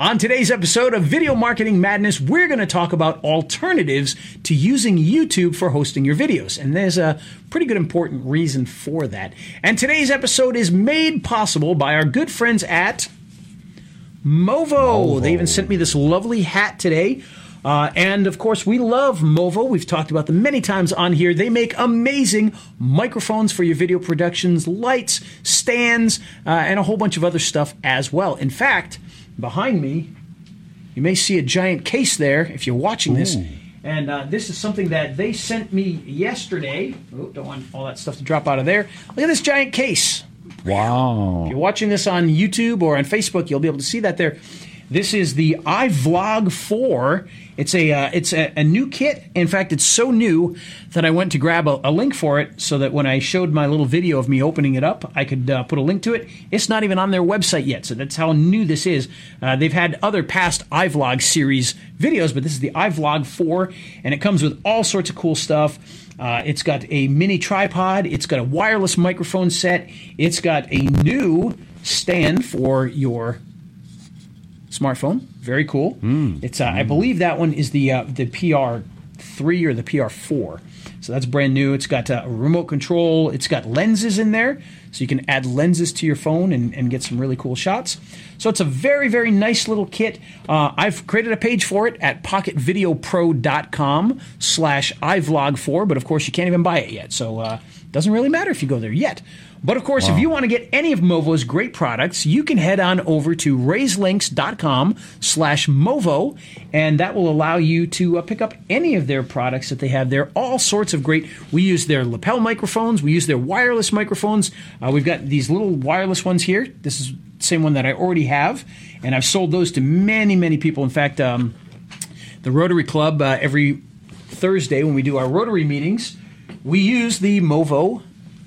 On today's episode of Video Marketing Madness, we're going to talk about alternatives to using YouTube for hosting your videos. And there's a pretty good important reason for that. And today's episode is made possible by our good friends at Movo. Movo. They even sent me this lovely hat today. Uh, and of course, we love Movo. We've talked about them many times on here. They make amazing microphones for your video productions, lights, stands, uh, and a whole bunch of other stuff as well. In fact, behind me, you may see a giant case there if you're watching this. Ooh. And uh, this is something that they sent me yesterday. Oh, don't want all that stuff to drop out of there. Look at this giant case. Wow. If you're watching this on YouTube or on Facebook, you'll be able to see that there. This is the iVlog 4. It's a uh, it's a, a, new kit. In fact, it's so new that I went to grab a, a, link for it so that when I showed my little video of me opening it up, I could uh, put a link to it. It's not even on their website yet, so that's how new this is. Uh, they've had other past iVlog series videos, but this is the iVlog 4, and it comes with all sorts of cool stuff. Uh, it's got a mini tripod. It's got a wireless microphone set. It's got a new stand for your smartphone. Very cool. Mm. It's uh, mm. I believe that one is the uh, the PR three or the PR four. So that's brand new. It's got uh, a remote control. It's got lenses in there, so you can add lenses to your phone and, and get some really cool shots. So it's a very, very nice little kit. Uh, I've created a page for it at pocketvideopro.com slash iVlog4, but of course you can't even buy it yet. So uh, it doesn't really matter if you go there yet. But of course, wow. if you want to get any of Movo's great products, you can head on over to raiselinks.com slash Movo, and that will allow you to uh, pick up any of their products that they have there. All sorts of great. We use their lapel microphones. We use their wireless microphones. Uh, we've got these little wireless ones here. This is the same one that I already have, and I've sold those to many, many people. In fact, um, the Rotary Club, uh, every Thursday when we do our Rotary meetings, we use the Movo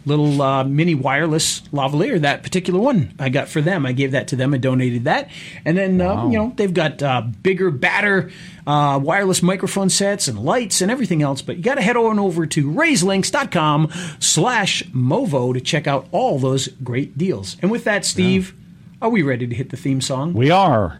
little uh, mini wireless lavalier. That particular one I got for them. I gave that to them. I donated that, and then uh, wow. uh, you know they've got uh, bigger, badder uh, wireless microphone sets and lights and everything else. But you got to head on over to raiselinks.com/slash movo to check out all those great deals. And with that, Steve, yeah. are we ready to hit the theme song? We are.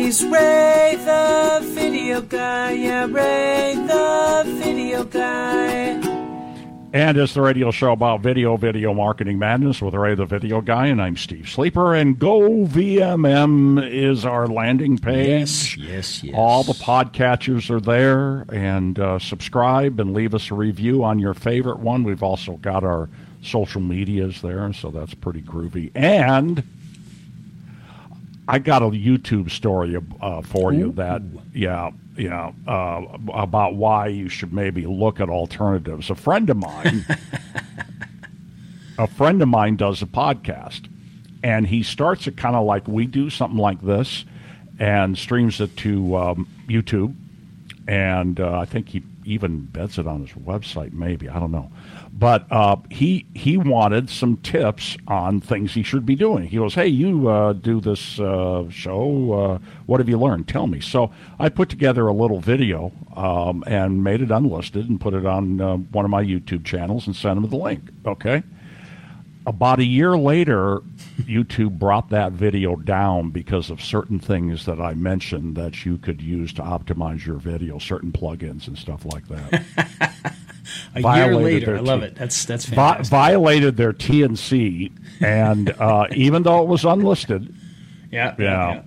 He's Ray the video guy, yeah, Ray the video guy. And it's the radio show about video, video marketing madness with Ray the Video Guy, and I'm Steve Sleeper. And GoVMM is our landing page. Yes, yes, yes. All the podcatchers are there, and uh, subscribe and leave us a review on your favorite one. We've also got our social medias there, so that's pretty groovy. And I got a YouTube story uh, for you that, yeah, yeah, uh, about why you should maybe look at alternatives. A friend of mine, a friend of mine does a podcast, and he starts it kind of like we do, something like this, and streams it to um, YouTube, and uh, I think he even bets it on his website. Maybe I don't know. But uh, he he wanted some tips on things he should be doing. He goes, "Hey, you uh, do this uh, show. Uh, what have you learned? Tell me." So I put together a little video um, and made it unlisted and put it on uh, one of my YouTube channels and sent him the link. Okay. About a year later, YouTube brought that video down because of certain things that I mentioned that you could use to optimize your video, certain plugins and stuff like that. a year later. I love it. That's that's vi- violated their TNC, and uh, even though it was unlisted, yeah, yeah, yeah.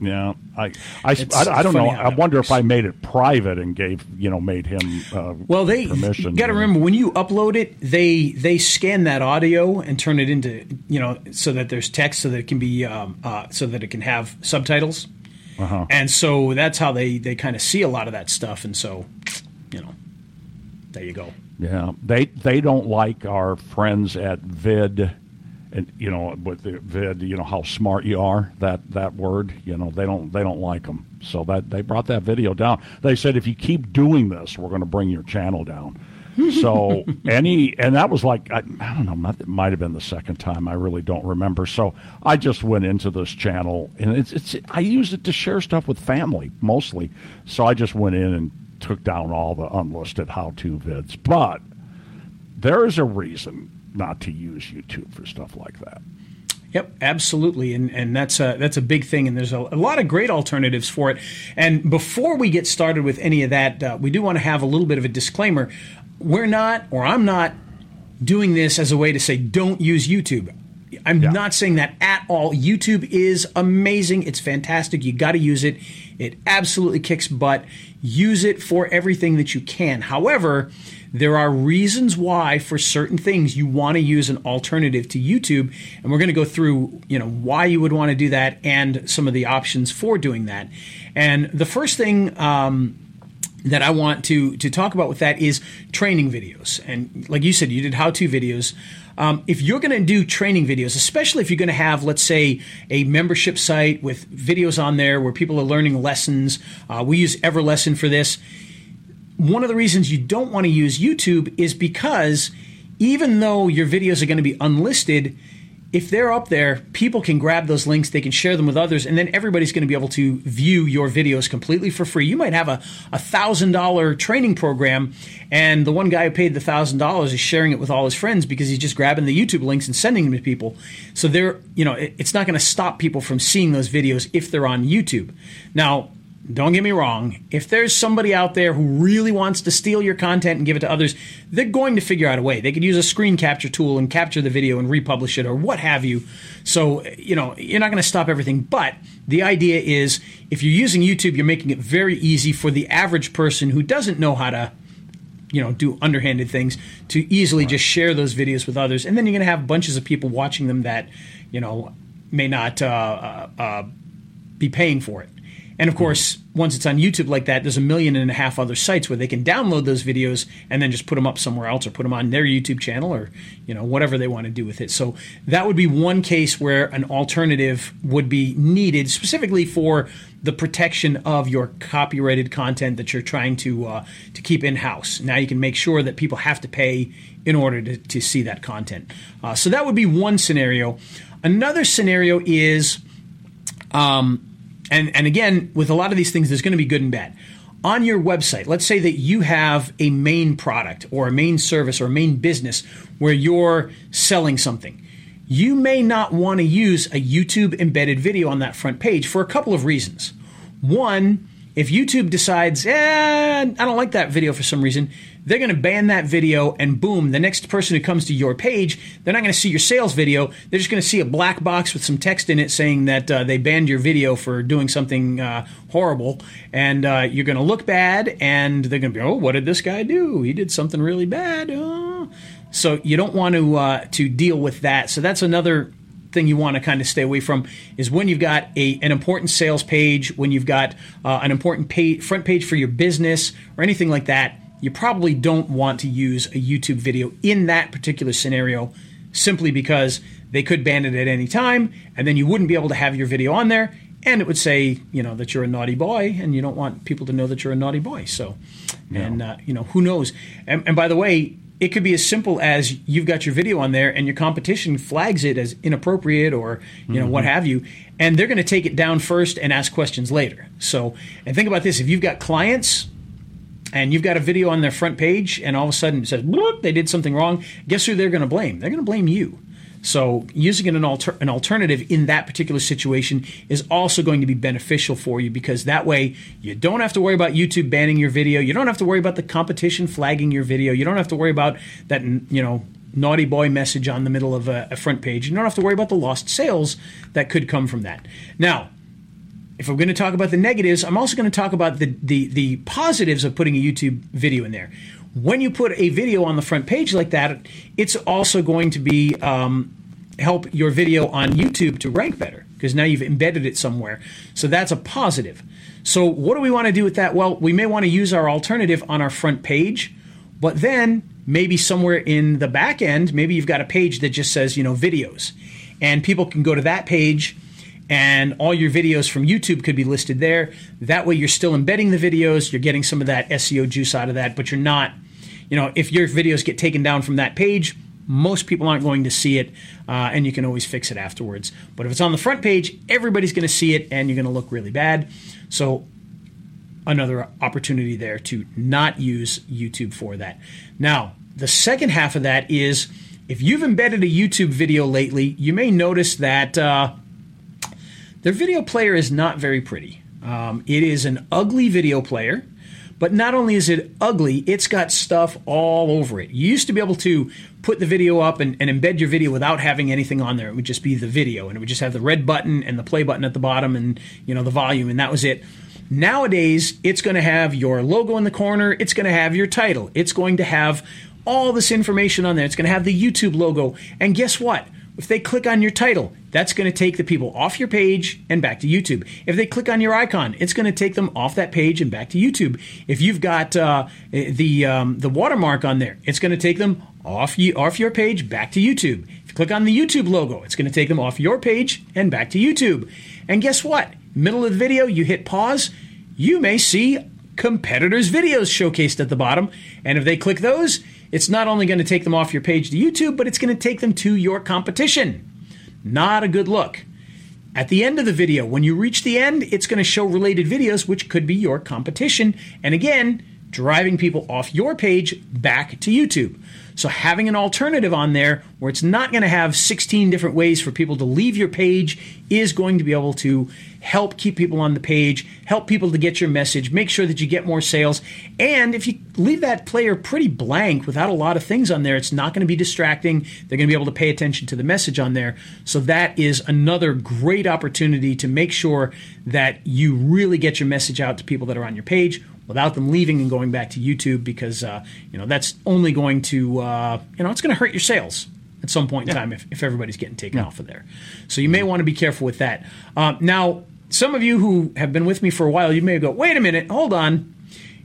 Yeah. I, I, I, I, don't know. I wonder works. if I made it private and gave you know made him uh, well. They permission. Got to remember when you upload it, they they scan that audio and turn it into you know so that there's text so that it can be um, uh, so that it can have subtitles. Uh-huh. And so that's how they they kind of see a lot of that stuff. And so you know there you go. Yeah, they they don't like our friends at Vid, and you know with the Vid, you know how smart you are. That that word, you know, they don't they don't like them. So that they brought that video down. They said if you keep doing this, we're going to bring your channel down. So any, and that was like I, I don't know, it might have been the second time. I really don't remember. So I just went into this channel, and it's it's I use it to share stuff with family mostly. So I just went in and took down all the unlisted how-to vids. But there is a reason not to use YouTube for stuff like that. Yep, absolutely, and and that's a that's a big thing, and there's a, a lot of great alternatives for it. And before we get started with any of that, uh, we do want to have a little bit of a disclaimer. We're not, or I'm not, doing this as a way to say don't use YouTube. I'm yeah. not saying that at all. YouTube is amazing. It's fantastic. You got to use it. It absolutely kicks butt. Use it for everything that you can. However, there are reasons why, for certain things, you want to use an alternative to YouTube, and we're going to go through, you know, why you would want to do that and some of the options for doing that. And the first thing. Um, that I want to to talk about with that is training videos, and like you said, you did how-to videos. Um, if you're going to do training videos, especially if you're going to have, let's say, a membership site with videos on there where people are learning lessons, uh, we use Everlesson for this one of the reasons you don't want to use YouTube is because even though your videos are going to be unlisted, if they're up there, people can grab those links, they can share them with others, and then everybody's going to be able to view your videos completely for free. You might have a, a thousand dollar training program, and the one guy who paid the thousand dollars is sharing it with all his friends because he's just grabbing the YouTube links and sending them to people. So they're, you know, it's not going to stop people from seeing those videos if they're on YouTube. Now, don't get me wrong. If there's somebody out there who really wants to steal your content and give it to others, they're going to figure out a way. They could use a screen capture tool and capture the video and republish it or what have you. So, you know, you're not going to stop everything. But the idea is if you're using YouTube, you're making it very easy for the average person who doesn't know how to you know do underhanded things to easily right. just share those videos with others and then you're going to have bunches of people watching them that you know may not uh, uh, uh, be paying for it and of course, once it's on YouTube like that, there's a million and a half other sites where they can download those videos and then just put them up somewhere else or put them on their YouTube channel or you know whatever they want to do with it. So that would be one case where an alternative would be needed specifically for the protection of your copyrighted content that you're trying to uh, to keep in house. Now you can make sure that people have to pay in order to, to see that content. Uh, so that would be one scenario. Another scenario is. Um, and and again, with a lot of these things, there's going to be good and bad. On your website, let's say that you have a main product or a main service or a main business where you're selling something. You may not want to use a YouTube embedded video on that front page for a couple of reasons. One, if YouTube decides, eh, I don't like that video for some reason, they're going to ban that video, and boom, the next person who comes to your page, they're not going to see your sales video. They're just going to see a black box with some text in it saying that uh, they banned your video for doing something uh, horrible, and uh, you're going to look bad, and they're going to be, oh, what did this guy do? He did something really bad. So you don't want to uh, to deal with that. So that's another thing you want to kind of stay away from is when you've got a, an important sales page, when you've got uh, an important page, front page for your business or anything like that. You probably don't want to use a YouTube video in that particular scenario simply because they could ban it at any time and then you wouldn't be able to have your video on there and it would say you know that you're a naughty boy and you don't want people to know that you're a naughty boy. So and uh, you know who knows? And, and by the way it could be as simple as you've got your video on there and your competition flags it as inappropriate or you know mm-hmm. what have you and they're going to take it down first and ask questions later. So and think about this if you've got clients and you've got a video on their front page and all of a sudden it says they did something wrong guess who they're going to blame they're going to blame you so using an, alter- an alternative in that particular situation is also going to be beneficial for you because that way you don't have to worry about YouTube banning your video. You don't have to worry about the competition flagging your video. You don't have to worry about that, you know, naughty boy message on the middle of a, a front page. You don't have to worry about the lost sales that could come from that. Now, if we're going to talk about the negatives, I'm also going to talk about the, the, the positives of putting a YouTube video in there when you put a video on the front page like that, it's also going to be um, help your video on YouTube to rank better because now you've embedded it somewhere. So that's a positive. So what do we want to do with that? Well, we may want to use our alternative on our front page, but then maybe somewhere in the back end, maybe you've got a page that just says, you know, videos. And people can go to that page and all your videos from YouTube could be listed there. That way you're still embedding the videos, you're getting some of that SEO juice out of that, but you're not you know, if your videos get taken down from that page, most people aren't going to see it, uh, and you can always fix it afterwards. But if it's on the front page, everybody's going to see it, and you're going to look really bad. So, another opportunity there to not use YouTube for that. Now, the second half of that is if you've embedded a YouTube video lately, you may notice that uh, their video player is not very pretty. Um, it is an ugly video player. But not only is it ugly, it's got stuff all over it. You used to be able to put the video up and, and, embed your video without having anything on there. It would just be the video, and it would just have the red button and the play button at the bottom, and you know the volume, and that was it. Nowadays, it's going to have your logo in the corner. It's going to have your title. It's going to have all this information on there. It's going to have the YouTube logo. And guess what? If they click on your title, that's going to take the people off your page and back to YouTube. If they click on your icon, it's going to take them off that page and back to YouTube. If you've got uh, the um, the watermark on there, it's going to take them off you, off your page back to YouTube. If you click on the YouTube logo, it's going to take them off your page and back to YouTube. And guess what? Middle of the video, you hit pause, you may see competitors' videos showcased at the bottom, and if they click those, it's not only going to take them off your page to YouTube, but it's going to take them to your competition. Not a good look. At the end of the video, when you reach the end, it's going to show related videos, which could be your competition. And again, driving people off your page back to YouTube. So having an alternative on there where it's not going to have 16 different ways for people to leave your page is going to be able to help keep people on the page, help people to get your message, make sure that you get more sales. And if you leave that player pretty blank without a lot of things on there, it's not going to be distracting. They're going to be able to pay attention to the message on there. So that is another great opportunity to make sure that you really get your message out to people that are on your page without them leaving and going back to YouTube because uh, you know that's only going to uh, you know it's going to hurt your sales at some point in yeah. time if, if everybody's getting taken yeah. off of there. So you may want to be careful with that. Um, now, some of you who have been with me for a while, you may go, wait a minute, hold on.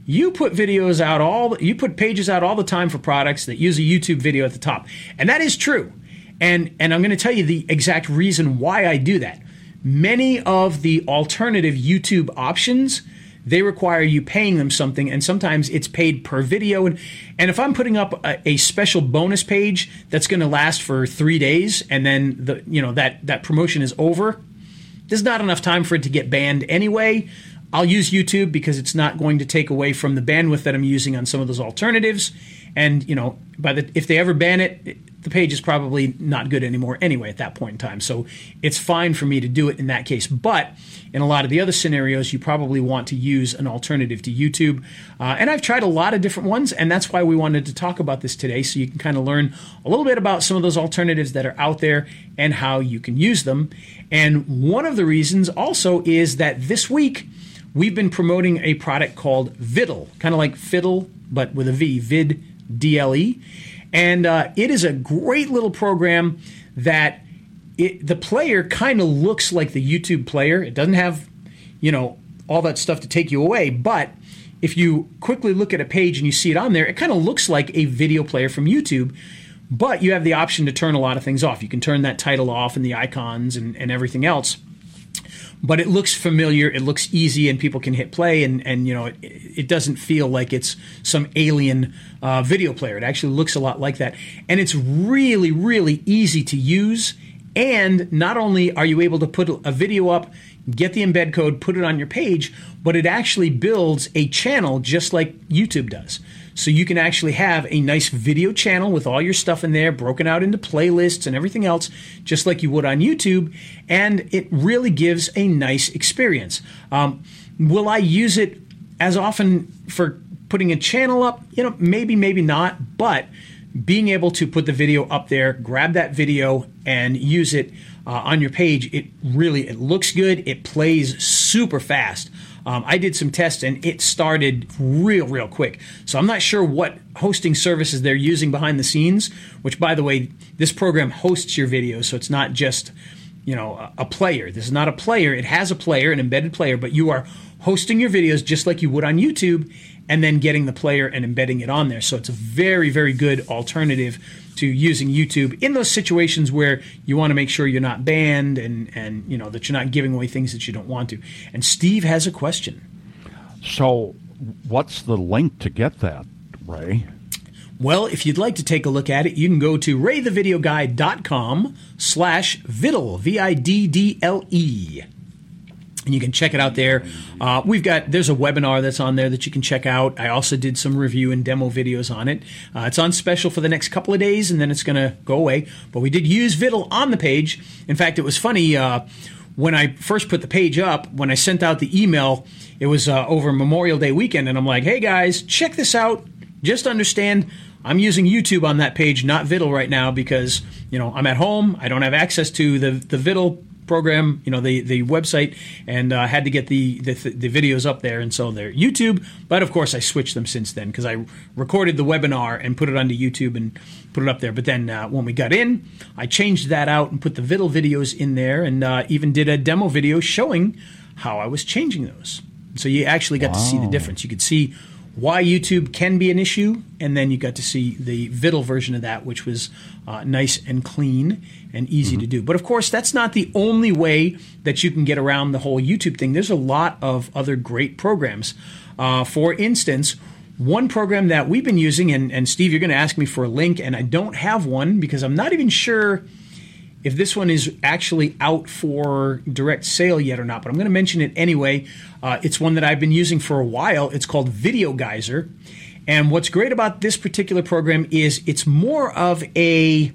You put videos out all you put pages out all the time for products that use a YouTube video at the top, and that is true. And and I'm going to tell you the exact reason why I do that. Many of the alternative YouTube options they require you paying them something, and sometimes it's paid per video. And, and if I'm putting up a, a special bonus page that's going to last for three days, and then the you know that that promotion is over, there's not enough time for it to get banned anyway. I'll use YouTube because it's not going to take away from the bandwidth that I'm using on some of those alternatives. And you know, by the if they ever ban it, the page is probably not good anymore anyway at that point in time. So it's fine for me to do it in that case. But in a lot of the other scenarios, you probably want to use an alternative to YouTube. Uh, and I've tried a lot of different ones, and that's why we wanted to talk about this today so you can kind of learn a little bit about some of those alternatives that are out there and how you can use them. And one of the reasons also is that this week, we've been promoting a product called Viddle, kind of like fiddle, but with a V, Vid DLE. And uh, it is a great little program that it, the player kind of looks like the YouTube player. It doesn't have, you know, all that stuff to take you away, but if you quickly look at a page and you see it on there, it kind of looks like a video player from YouTube. But you have the option to turn a lot of things off. You can turn that title off and the icons and, and everything else but it looks familiar. It looks easy, and people can hit play, and and you know it, it doesn't feel like it's some alien uh, video player. It actually looks a lot like that, and it's really really easy to use. And not only are you able to put a video up, get the embed code, put it on your page, but it actually builds a channel just like YouTube does. So you can actually have a nice video channel with all your stuff in there, broken out into playlists and everything else, just like you would on YouTube. And it really gives a nice experience. Um, will I use it as often for putting a channel up? You know, maybe, maybe not. But being able to put the video up there, grab that video, and use it uh, on your page, it really it looks good. It plays super fast. Um, I did some tests and it started real, real quick. So I'm not sure what hosting services they're using behind the scenes. Which, by the way, this program hosts your videos, so it's not just you know a player. This is not a player. It has a player, an embedded player, but you are hosting your videos just like you would on YouTube, and then getting the player and embedding it on there. So it's a very, very good alternative to using YouTube in those situations where you want to make sure you're not banned and and you know that you're not giving away things that you don't want to. And Steve has a question. So, what's the link to get that, Ray? Well, if you'd like to take a look at it, you can go to raythevideoguy.com slash viddle, V-I-D-D-L-E. And you can check it out there. Uh, we've got, there's a webinar that's on there that you can check out. I also did some review and demo videos on it. Uh, it's on special for the next couple of days and then it's going to go away. But we did use Viddle on the page. In fact, it was funny, uh, when I first put the page up, when I sent out the email, it was uh, over Memorial Day weekend, and I'm like, hey guys, check this out. Just understand I'm using YouTube on that page, not Viddle right now, because you know I'm at home. I don't have access to the the Viddle program, you know, the the website, and I uh, had to get the, the, the videos up there, and so they're YouTube. But of course, I switched them since then because I recorded the webinar and put it onto YouTube and put it up there. But then uh, when we got in, I changed that out and put the Viddle videos in there, and uh, even did a demo video showing how I was changing those. So you actually got wow. to see the difference. You could see why YouTube can be an issue, and then you got to see the Viddle version of that, which was uh, nice and clean and easy mm-hmm. to do. But of course, that's not the only way that you can get around the whole YouTube thing. There's a lot of other great programs. Uh, for instance, one program that we've been using, and, and Steve, you're going to ask me for a link, and I don't have one because I'm not even sure if this one is actually out for direct sale yet or not, but I'm going to mention it anyway. Uh, it's one that I've been using for a while. It's called Video Geyser. And what's great about this particular program is it's more of a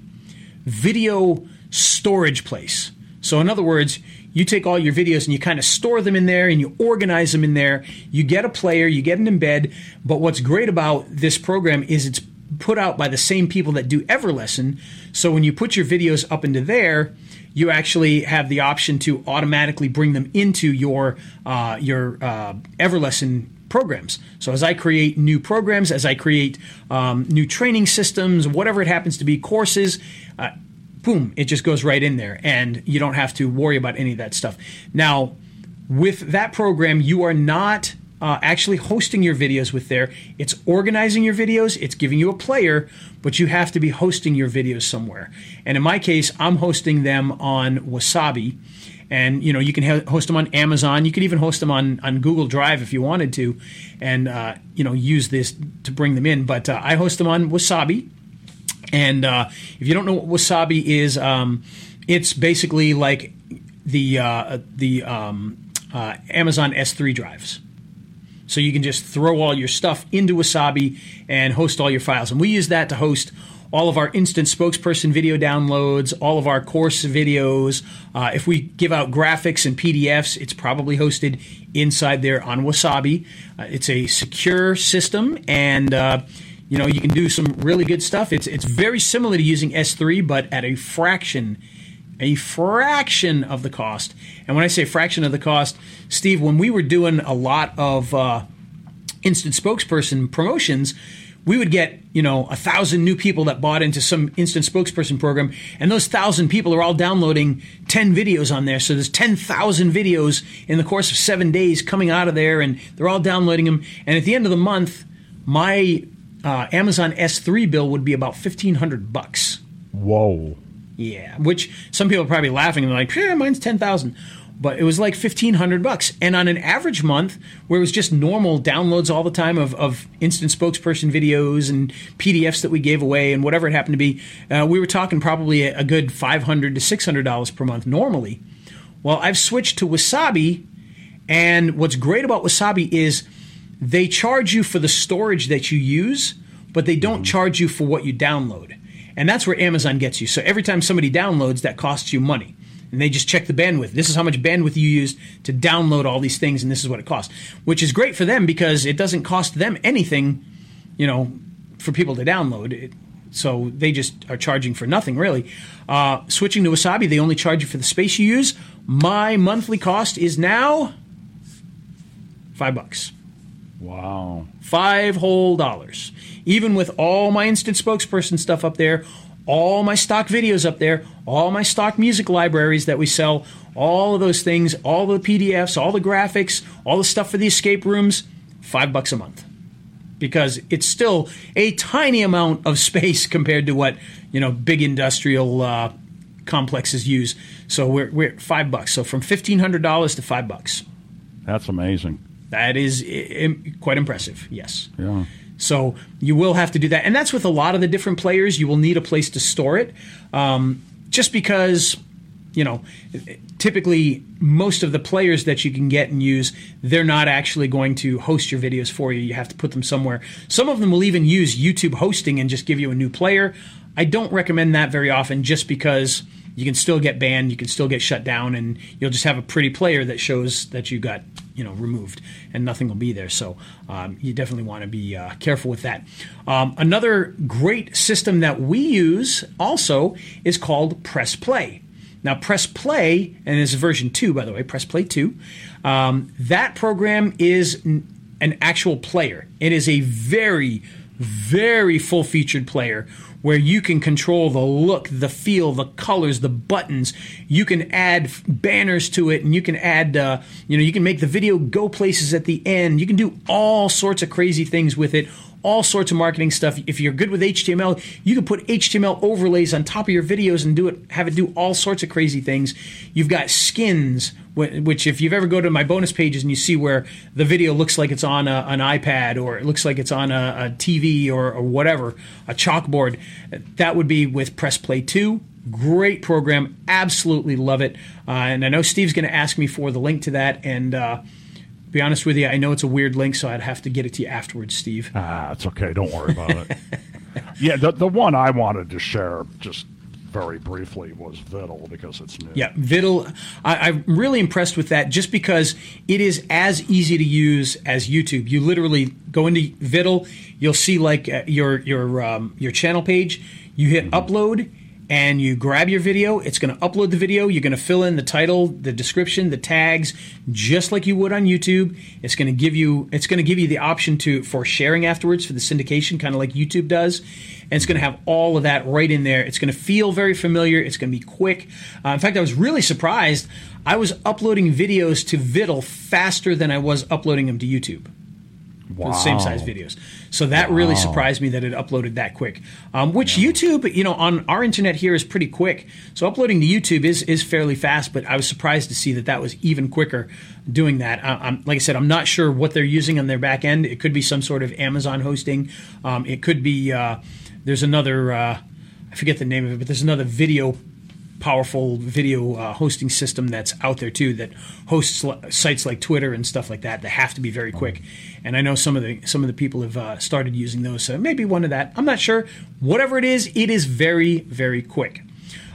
video storage place. So, in other words, you take all your videos and you kind of store them in there and you organize them in there. You get a player, you get an embed. But what's great about this program is it's put out by the same people that do Everlesson. So when you put your videos up into there, you actually have the option to automatically bring them into your uh, your uh, Everlesson programs. So as I create new programs, as I create um, new training systems, whatever it happens to be, courses. Uh, boom, it just goes right in there, and you don't have to worry about any of that stuff. Now, with that program, you are not uh, actually hosting your videos with there. It's organizing your videos, it's giving you a player, but you have to be hosting your videos somewhere. And in my case, I'm hosting them on Wasabi. And you know you can host them on Amazon. You can even host them on, on Google Drive if you wanted to, and uh, you know use this to bring them in. But uh, I host them on Wasabi. And uh, if you don't know what Wasabi is, um, it's basically like the uh, the um, uh, Amazon S3 drives. So you can just throw all your stuff into Wasabi and host all your files. And we use that to host all of our instant spokesperson video downloads, all of our course videos. Uh, if we give out graphics and PDFs, it's probably hosted inside there on Wasabi. Uh, it's a secure system, and uh, you know you can do some really good stuff. It's it's very similar to using S3, but at a fraction a fraction of the cost. And when I say fraction of the cost, Steve, when we were doing a lot of uh, instant spokesperson promotions, we would get you know a thousand new people that bought into some instant spokesperson program, and those thousand people are all downloading ten videos on there. So there's ten thousand videos in the course of seven days coming out of there, and they're all downloading them. And at the end of the month, my uh, Amazon S3 bill would be about fifteen hundred bucks. Whoa. Yeah, which some people are probably laughing and they're like, yeah, mine's 10,000. But it was like 1500 bucks. And on an average month where it was just normal downloads all the time of, of instant spokesperson videos and PDFs that we gave away and whatever it happened to be, uh, we were talking probably a, a good 500 to $600 per month normally. Well, I've switched to Wasabi. And what's great about Wasabi is they charge you for the storage that you use, but they don't charge you for what you download. And that's where Amazon gets you. So every time somebody downloads, that costs you money. And they just check the bandwidth. This is how much bandwidth you used to download all these things, and this is what it costs. Which is great for them because it doesn't cost them anything, you know, for people to download. It, so they just are charging for nothing, really. Uh, switching to Wasabi, they only charge you for the space you use. My monthly cost is now five bucks. Wow. Five whole dollars even with all my instant spokesperson stuff up there, all my stock videos up there, all my stock music libraries that we sell, all of those things, all the PDFs, all the graphics, all the stuff for the escape rooms, five bucks a month. Because it's still a tiny amount of space compared to what you know big industrial uh, complexes use. So we're we're at five bucks. So from fifteen hundred dollars to five bucks. That's amazing. That is I- I- quite impressive. Yes. Yeah. So you will have to do that, and that's with a lot of the different players. You will need a place to store it, um, just because you know typically most of the players that you can get and use they're not actually going to host your videos for you you have to put them somewhere some of them will even use youtube hosting and just give you a new player i don't recommend that very often just because you can still get banned you can still get shut down and you'll just have a pretty player that shows that you got you know removed and nothing will be there. So um, you definitely want to be uh, careful with that. Um, another great system that we use also is called press play. Now, Press Play, and this is version 2, by the way, Press Play 2, um, that program is an actual player. It is a very, very full featured player where you can control the look, the feel, the colors, the buttons. You can add banners to it, and you can add, uh, you know, you can make the video go places at the end. You can do all sorts of crazy things with it all sorts of marketing stuff. If you're good with HTML, you can put HTML overlays on top of your videos and do it, have it do all sorts of crazy things. You've got skins, which if you've ever go to my bonus pages and you see where the video looks like it's on a, an iPad or it looks like it's on a, a TV or, or whatever, a chalkboard, that would be with Press Play 2 great program absolutely love it uh, and i know steve's going to ask me for the link to that and uh, be honest with you, I know it's a weird link, so I'd have to get it to you afterwards, Steve. Ah, it's okay. Don't worry about it. yeah, the the one I wanted to share just very briefly was Viddle because it's new. Yeah, Viddle. I, am really impressed with that just because it is as easy to use as YouTube. You literally go into Viddle, you'll see like uh, your your um, your channel page. You hit mm-hmm. upload and you grab your video. It's going to upload the video. You're going to fill in the title, the description, the tags, just like you would on YouTube. It's going to give you it's going to give you the option to for sharing afterwards for the syndication, kind of like YouTube does. And it's going to have all of that right in there. It's going to feel very familiar. It's going to be quick. Uh, in fact, I was really surprised. I was uploading videos to Viddle faster than I was uploading them to YouTube. Wow. The same size videos. So that wow. really surprised me that it uploaded that quick. Um, which yeah. YouTube, you know, on our internet here is pretty quick. So uploading to YouTube is is fairly fast. But I was surprised to see that that was even quicker doing that. I, like I said, I'm not sure what they're using on their back end. It could be some sort of Amazon hosting. Um, it could be uh, there's another uh, I forget the name of it, but there's another video powerful video uh, hosting system that's out there too that hosts sites like Twitter and stuff like that that have to be very quick. And I know some of the some of the people have uh, started using those. So maybe one of that. I'm not sure. Whatever it is, it is very very quick.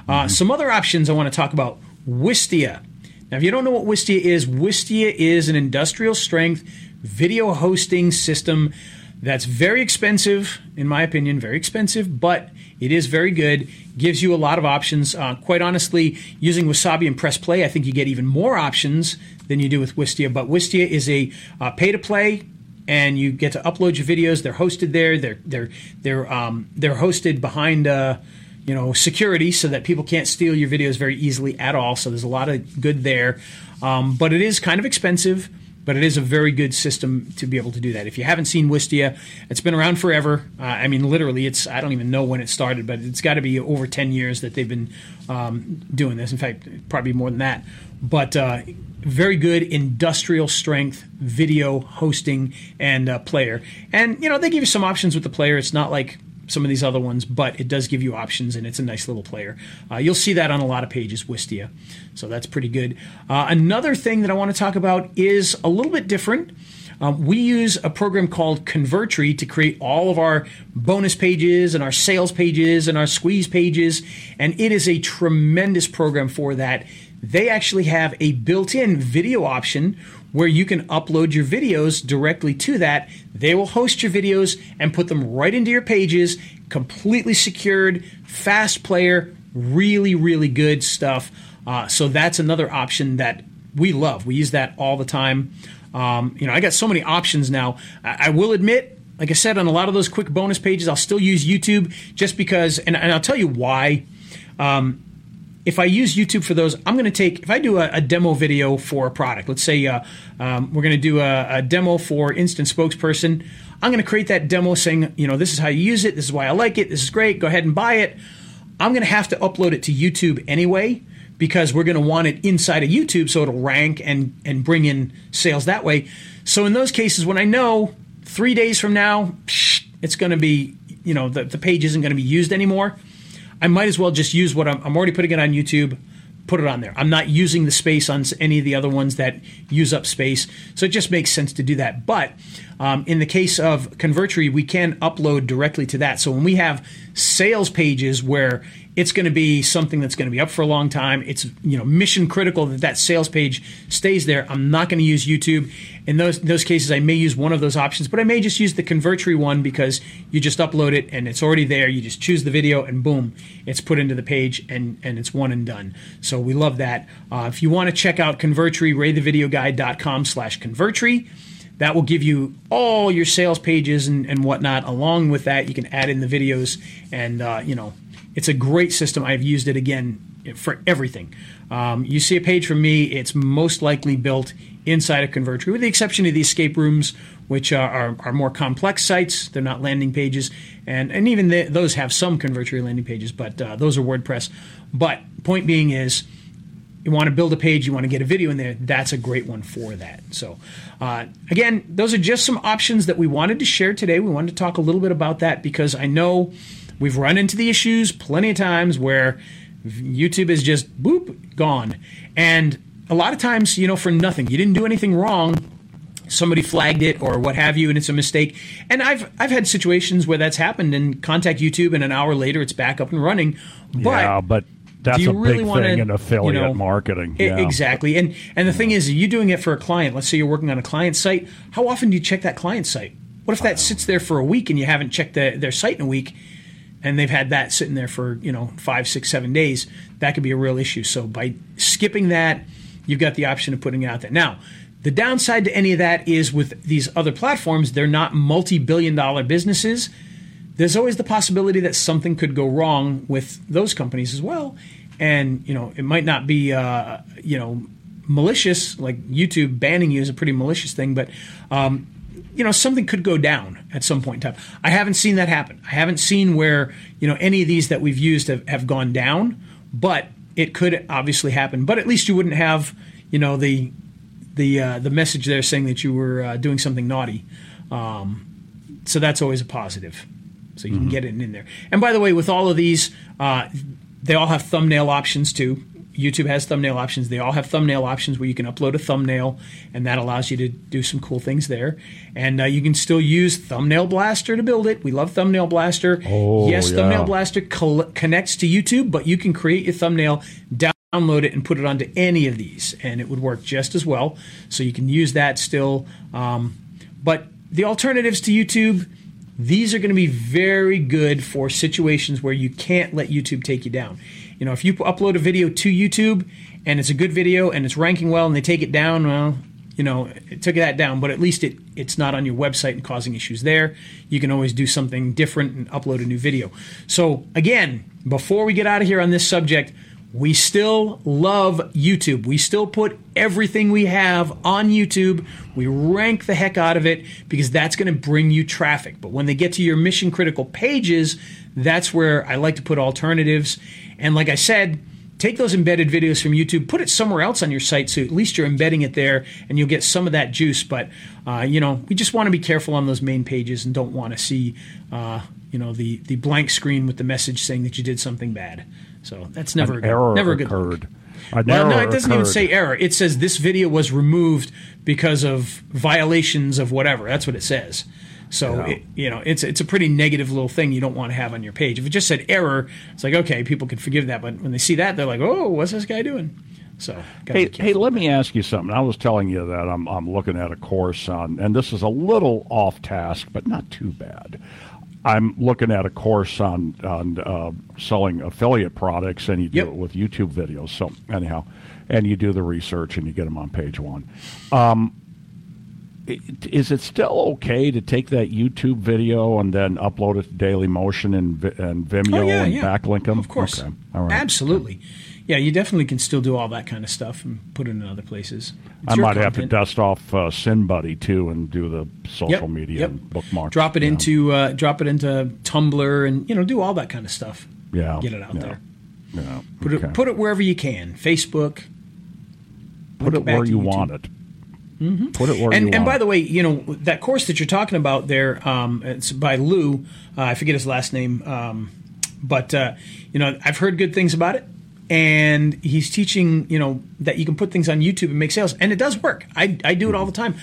Uh, mm-hmm. Some other options I want to talk about. Wistia. Now, if you don't know what Wistia is, Wistia is an industrial strength video hosting system that's very expensive, in my opinion, very expensive, but it is very good. Gives you a lot of options. Uh, quite honestly, using Wasabi and Press Play, I think you get even more options than you do with Wistia. But Wistia is a uh, pay to play, and you get to upload your videos. They're hosted there. They're they're they're um, they're hosted behind. Uh, you know security so that people can't steal your videos very easily at all so there's a lot of good there um, but it is kind of expensive but it is a very good system to be able to do that. If you haven't seen Wistia, it's been around forever. Uh, I mean, literally, it's I don't even know when it started, but it's got to be over ten years that they've been um, doing this. In fact, probably more than that. But uh, very good industrial strength video hosting and uh, player, and you know they give you some options with the player. It's not like some of these other ones, but it does give you options and it's a nice little player. Uh, you'll see that on a lot of pages, Wistia. So that's pretty good. Uh, another thing that I want to talk about is a little bit different. Um, we use a program called Convertri to create all of our bonus pages and our sales pages and our squeeze pages, and it is a tremendous program for that. They actually have a built in video option where you can upload your videos directly to that. They will host your videos and put them right into your pages, completely secured, fast player, really, really good stuff. Uh, so that's another option that we love. We use that all the time. Um, you know, I got so many options now. I, I, will admit, like I said, on a lot of those quick bonus pages, I'll still use YouTube just because, and, and I'll tell you why. Um, if I use YouTube for those, I'm going to take, if I do a, a, demo video for a product, let's say uh, um, we're going to do a, a, demo for Instant Spokesperson, I'm going to create that demo saying, you know, this is how you use it, this is why I like it, this is great, go ahead and buy it. I'm going to have to upload it to YouTube anyway because we're going to want it inside of YouTube so it'll rank and, and bring in sales that way. So in those cases, when I know three days from now, it's going to be, you know, the, the page isn't going to be used anymore. I might as well just use what I'm, I'm already putting it on YouTube put it on there. I'm not using the space on any of the other ones that use up space, so it just makes sense to do that. But um, in the case of Convertri, we can upload directly to that. So when we have sales pages where it's going to be something that's going to be up for a long time. It's you know mission critical that that sales page stays there. I'm not going to use YouTube. In those those cases, I may use one of those options, but I may just use the Convertri one because you just upload it and it's already there. You just choose the video and boom, it's put into the page and and it's one and done. So we love that. Uh, if you want to check out slash Convertri. That will give you all your sales pages and, and whatnot. Along with that, you can add in the videos and uh, you know it's a great system. I've used it again for everything. Um, you see a page from me, it's most likely built inside of Convertri, with the exception of the escape rooms, which are, are, are more complex sites. They're not landing pages, and, and even the, those have some Convertri landing pages, but uh, those are WordPress. But point being is, you want to build a page, you want to get a video in there, that's a great one for that. So, uh, again, those are just some options that we wanted to share today. We wanted to talk a little bit about that because I know We've run into the issues plenty of times where YouTube is just boop gone, and a lot of times, you know, for nothing. You didn't do anything wrong. Somebody flagged it or what have you, and it's a mistake. And I've I've had situations where that's happened, and contact YouTube, and an hour later it's back up and running. But yeah, but that's a really big wanna, thing in affiliate you know, marketing. Yeah. Exactly. And and the thing is, you doing it for a client. Let's say you're working on a client site. How often do you check that client site? What if that uh, sits there for a week and you haven't checked the, their site in a week? And they've had that sitting there for you know five, six, seven days, that could be a real issue. So by skipping that, you've got the option of putting it out there. Now, the downside to any of that is with these other platforms, they're not multi-billion-dollar businesses. There's always the possibility that something could go wrong with those companies as well, and you know it might not be uh, you know malicious like YouTube banning you is a pretty malicious thing, but um, you know something could go down at some point in time. I haven't seen that happen. I haven't seen where you know any of these that we've used have, have gone down, but it could obviously happen. But at least you wouldn't have you know the the uh, the message there saying that you were uh, doing something naughty. Um, so that's always a positive. So you mm-hmm. can get it in there. And by the way, with all of these, uh, they all have thumbnail options too. YouTube has thumbnail options. They all have thumbnail options where you can upload a thumbnail, and that allows you to do some cool things there. And uh, you can still use Thumbnail Blaster to build it. We love Thumbnail Blaster. Oh, yes, yeah. Thumbnail Blaster col- connects to YouTube, but you can create your thumbnail, download it, and put it onto any of these, and it would work just as well. So you can use that still. Um, but the alternatives to YouTube these are going to be very good for situations where you can't let YouTube take you down. You know, if you upload a video to YouTube and it's a good video and it's ranking well and they take it down, well, you know, it took that down, but at least it it's not on your website and causing issues there. You can always do something different and upload a new video. So again, before we get out of here on this subject, we still love YouTube. We still put everything we have on YouTube. We rank the heck out of it because that's going to bring you traffic. But when they get to your mission critical pages, that's where I like to put alternatives. And like I said, take those embedded videos from YouTube, put it somewhere else on your site so at least you're embedding it there and you'll get some of that juice. But, uh, you know, we just want to be careful on those main pages and don't want to see, uh, you know, the, the blank screen with the message saying that you did something bad. So that's never An error never good occurred. Well, no, it doesn't occurred. even say error. It says this video was removed because of violations of whatever. That's what it says. So yeah. it, you know, it's it's a pretty negative little thing you don't want to have on your page. If it just said error, it's like okay, people could forgive that, but when they see that, they're like, oh, what's this guy doing? So hey, hey, let me ask you something. I was telling you that I'm I'm looking at a course on, and this is a little off task, but not too bad. I'm looking at a course on on uh, selling affiliate products, and you do yep. it with YouTube videos. So anyhow, and you do the research, and you get them on page one. Um, is it still okay to take that YouTube video and then upload it to Daily Motion and, and Vimeo oh, yeah, and yeah. backlink them? Of course, okay. absolutely. Okay yeah, you definitely can still do all that kind of stuff and put it in other places. It's I might have to dust off uh, SyndBuddy too and do the social yep, media yep. and bookmark. Drop it into uh, drop it into Tumblr and you know do all that kind of stuff. Yeah, get it out yeah. there. Yeah, put okay. it put it wherever you can. Facebook. Put it where you YouTube. want it. Put it where you and, want. and by the way, you know that course that you're talking about there, um, it's by Lou. Uh, I forget his last name, um, but uh, you know I've heard good things about it, and he's teaching you know that you can put things on YouTube and make sales, and it does work. I, I do it all the time.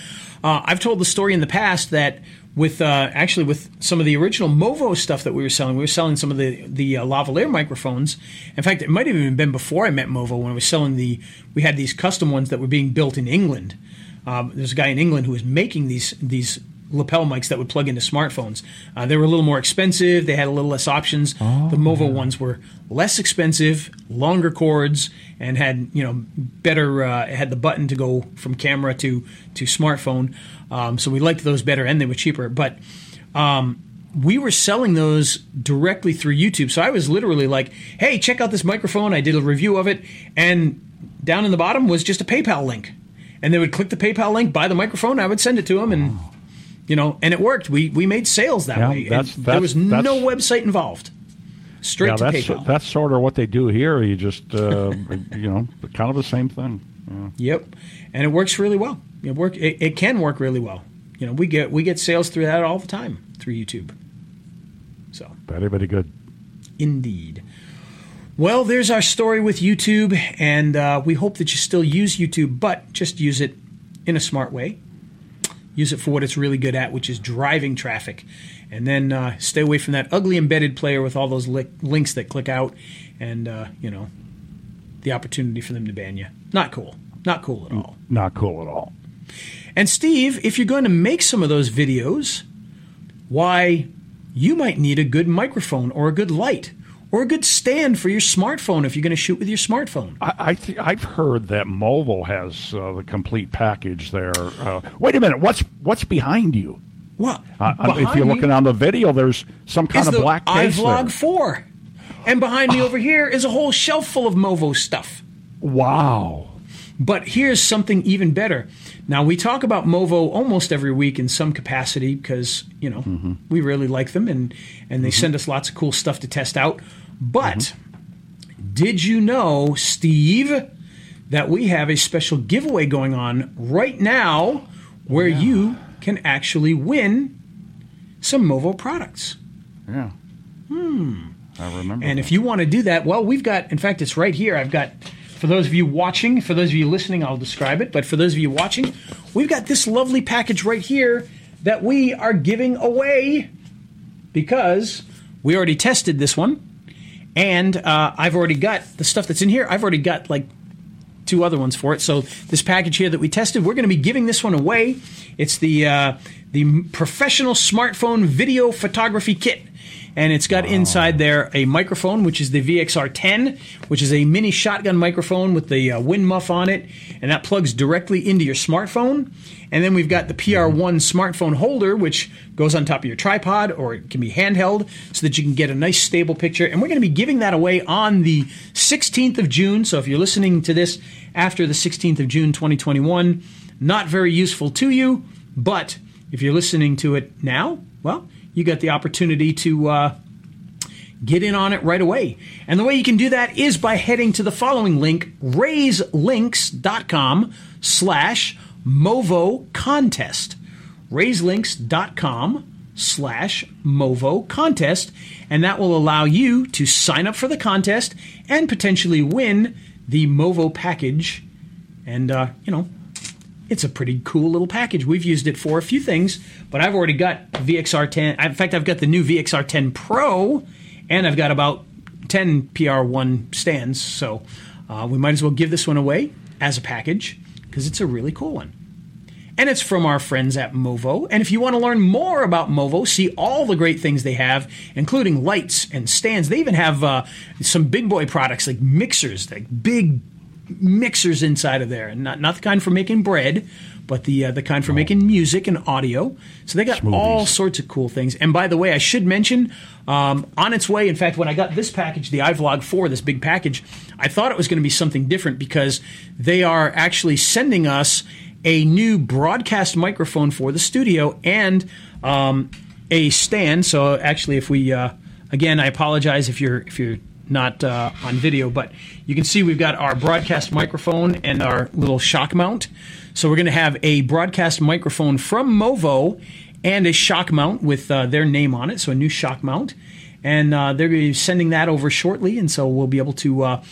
Uh, I've told the story in the past that with uh, actually with some of the original Movo stuff that we were selling, we were selling some of the the uh, lavalier microphones. In fact, it might have even been before I met Movo when I was selling the. We had these custom ones that were being built in England. Um, there's a guy in England who was making these these lapel mics that would plug into smartphones. Uh, they were a little more expensive. They had a little less options. the Movo ones were less expensive, longer cords, and had you know better. Uh, had the button to go from camera to to smartphone. Um, so we liked those better, and they were cheaper. But um, we were selling those directly through YouTube. So I was literally like, "Hey, check out this microphone." I did a review of it, and down in the bottom was just a PayPal link, and they would click the PayPal link, buy the microphone. I would send it to them, and you know, and it worked. We we made sales that Yeah, way. and that's- there was that's- no website involved. Straight yeah, to that's PayPal. that's sort of what they do here. You just uh, you know kind of the same thing. Yeah. Yep, and it works really well. It work. It, it can work really well. You know, we get we get sales through that all the time through YouTube. So Very very good. indeed. Well, there's our story with YouTube, and uh, we hope that you still use YouTube, but just use it in a smart way. Use it for what it's really good at, which is driving traffic. And then uh, stay away from that ugly embedded player with all those li- links that click out and, uh, you know, the opportunity for them to ban you. Not cool. Not cool at all. Not cool at all. And Steve, if you're going to make some of those videos, why, you might need a good microphone or a good light or a good stand for your smartphone if you're going to shoot with your smartphone. I, I th- I've heard that Movo has uh, the complete package there. Uh, wait a minute, what's what's behind you? What? Uh, if you're looking on the video, there's some kind of black case iVlog there. 4. And behind me over here is a whole shelf full of Movo stuff. Wow. But here's something even better. Now we talk about Movo almost every week in some capacity because you know Mm-hmm. we really like them and and they send us lots of cool stuff to test out. But Mm-hmm. did you know, Steve, that we have a special giveaway going on right now where you can actually win some Movo products? Yeah. Hmm. I remember. And that. if you want to do that, well, we've got, in fact, it's right here. I've got, for those of you watching, for those of you listening, I'll describe it. But for those of you watching, we've got this lovely package right here that we are giving away because we already tested this one. And uh, I've already got the stuff that's in here. I've already got like two other ones for it. So this package here that we tested, we're going to be giving this one away. It's the uh, the professional smartphone video photography kit. And it's got inside there a microphone, which is the VXR10, which is a mini shotgun microphone with the uh, wind muff on it, and that plugs directly into your smartphone. And then we've got the PR1 smartphone holder, which goes on top of your tripod, or it can be handheld, so that you can get a nice stable picture. And we're going to be giving that away on the 16th of June. So if you're listening to this after the 16th of June, 2021, not very useful to you, but if you're listening to it now, well, you got the opportunity to uh, get in on it right away. And the way you can do that is by heading to the following link, raiselinks.com slash Movo contest. raiselinks.com slash Movo contest. And that will allow you to sign up for the contest and potentially win the Movo package. And, uh, you know, it's a pretty cool little package. We've used it for a few things, but I've already got VXR10. In fact, I've got the new VXR10 Pro, and I've got about 10 PR1 stands. So uh, we might as well give this one away as a package because it's a really cool one. And it's from our friends at Movo. And if you want to learn more about Movo, see all the great things they have, including lights and stands. They even have uh, some big boy products like mixers, like big mixers inside of there, and not not the kind for making bread, but the uh, the kind for making music and audio. So they got all sorts of cool things. And by the way, I should mention um, on its way. In fact, when I got this package, the iVlog Four, this big package, I thought it was going to be something different because they are actually sending us a new broadcast microphone for the studio and um, a stand. So actually, if we uh, again, I apologize if you're if you're not uh, on video, but you can see we've got our broadcast microphone and our little shock mount. So we're going to have a broadcast microphone from Movo and a shock mount with uh, their name on it, so a new shock mount. And uh, they're going to be sending that over shortly, and so we'll be able to uh,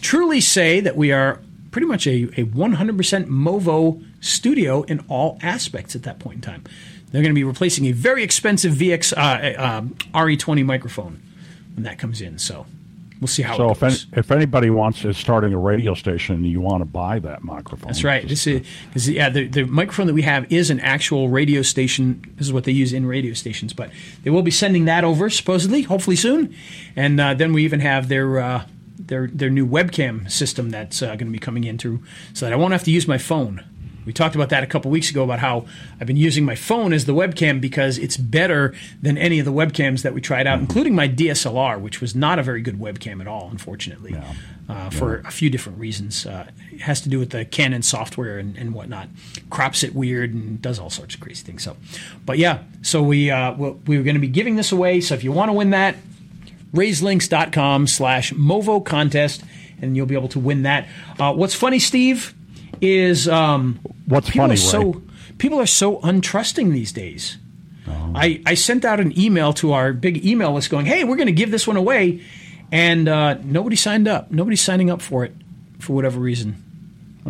truly say that we are pretty much a, a 100% Movo studio in all aspects at that point in time. They're going to be replacing a very expensive VX uh, uh, RE20 microphone when that comes in. So we'll see how So it if any, if anybody wants is starting a radio station you want to buy that microphone, That's right. This is because yeah, the, the microphone that we have is an actual radio station. This is what they use in radio stations, but they will be sending that over supposedly, hopefully soon. And uh, then we even have their uh, their their new webcam system that's uh, going to be coming in through, so that I won't have to use my phone. We talked about that a couple weeks ago about how I've been using my phone as the webcam because it's better than any of the webcams that we tried out, including my DSLR, which was not a very good webcam at all, unfortunately uh, for a few different reasons. Uh, it has to do with the Canon software and, and whatnot. Crops it weird and does all sorts of crazy things. So, but yeah, so we uh, we were going to be giving this away. So if you want to win that, raiselinks.com slash Movo contest, and you'll be able to win that. Uh, what's funny, Steve, is um, What's people funny, are so people are so untrusting these days. Oh. I, I sent out an email to our big email list going, hey, we're going to give this one away. And uh, nobody signed up. Nobody's signing up for it for whatever reason.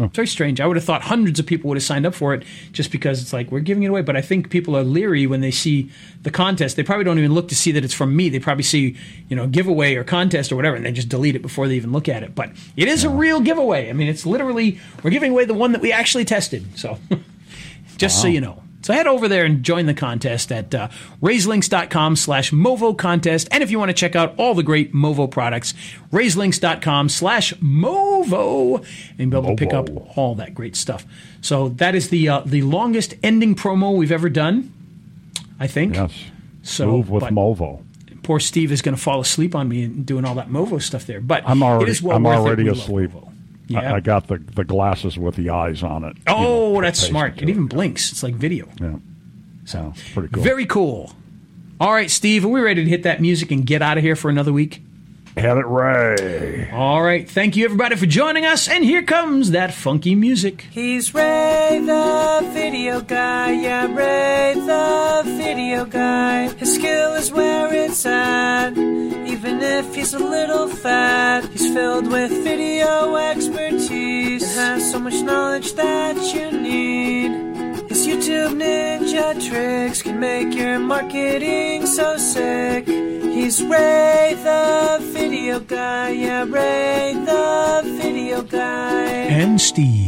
It's very strange. I would have thought hundreds of people would have signed up for it just because it's like we're giving it away. But I think people are leery when they see the contest. They probably don't even look to see that it's from me. They probably see, you know, giveaway or contest or whatever, and they just delete it before they even look at it. But it is a real giveaway. I mean, it's literally we're giving away the one that we actually tested. So just so you know. So head over there and join the contest at uh, raiselinks.com slash Movo contest. And if you want to check out all the great Movo products, raiselinks.com slash Movo and be able to pick up all that great stuff. So that is the uh, the longest ending promo we've ever done, I think. yes, So, move with Movo. Poor Steve is going to fall asleep on me and doing all that Movo stuff there. But I'm already it is well I'm worth it. already We love asleep. Movo. I, Yeah. I got the, the glasses with the eyes on it. you oh, know, that's smart. It even blinks. It's like video. Yeah. So pretty cool. Very cool. All right, Steve, are we ready to hit that music and get out of here for another week? Had it right. All right. Thank you, everybody, for joining us. And here comes that funky music. He's Ray the video guy, yeah, Ray the video guy. His skill is where it's at, even if he's a little fat. He's filled with video expertise and has so much knowledge that you need. His YouTube ninja tricks can make your marketing so sick. He's Ray the video guy, yeah, Ray the video guy. And Steve.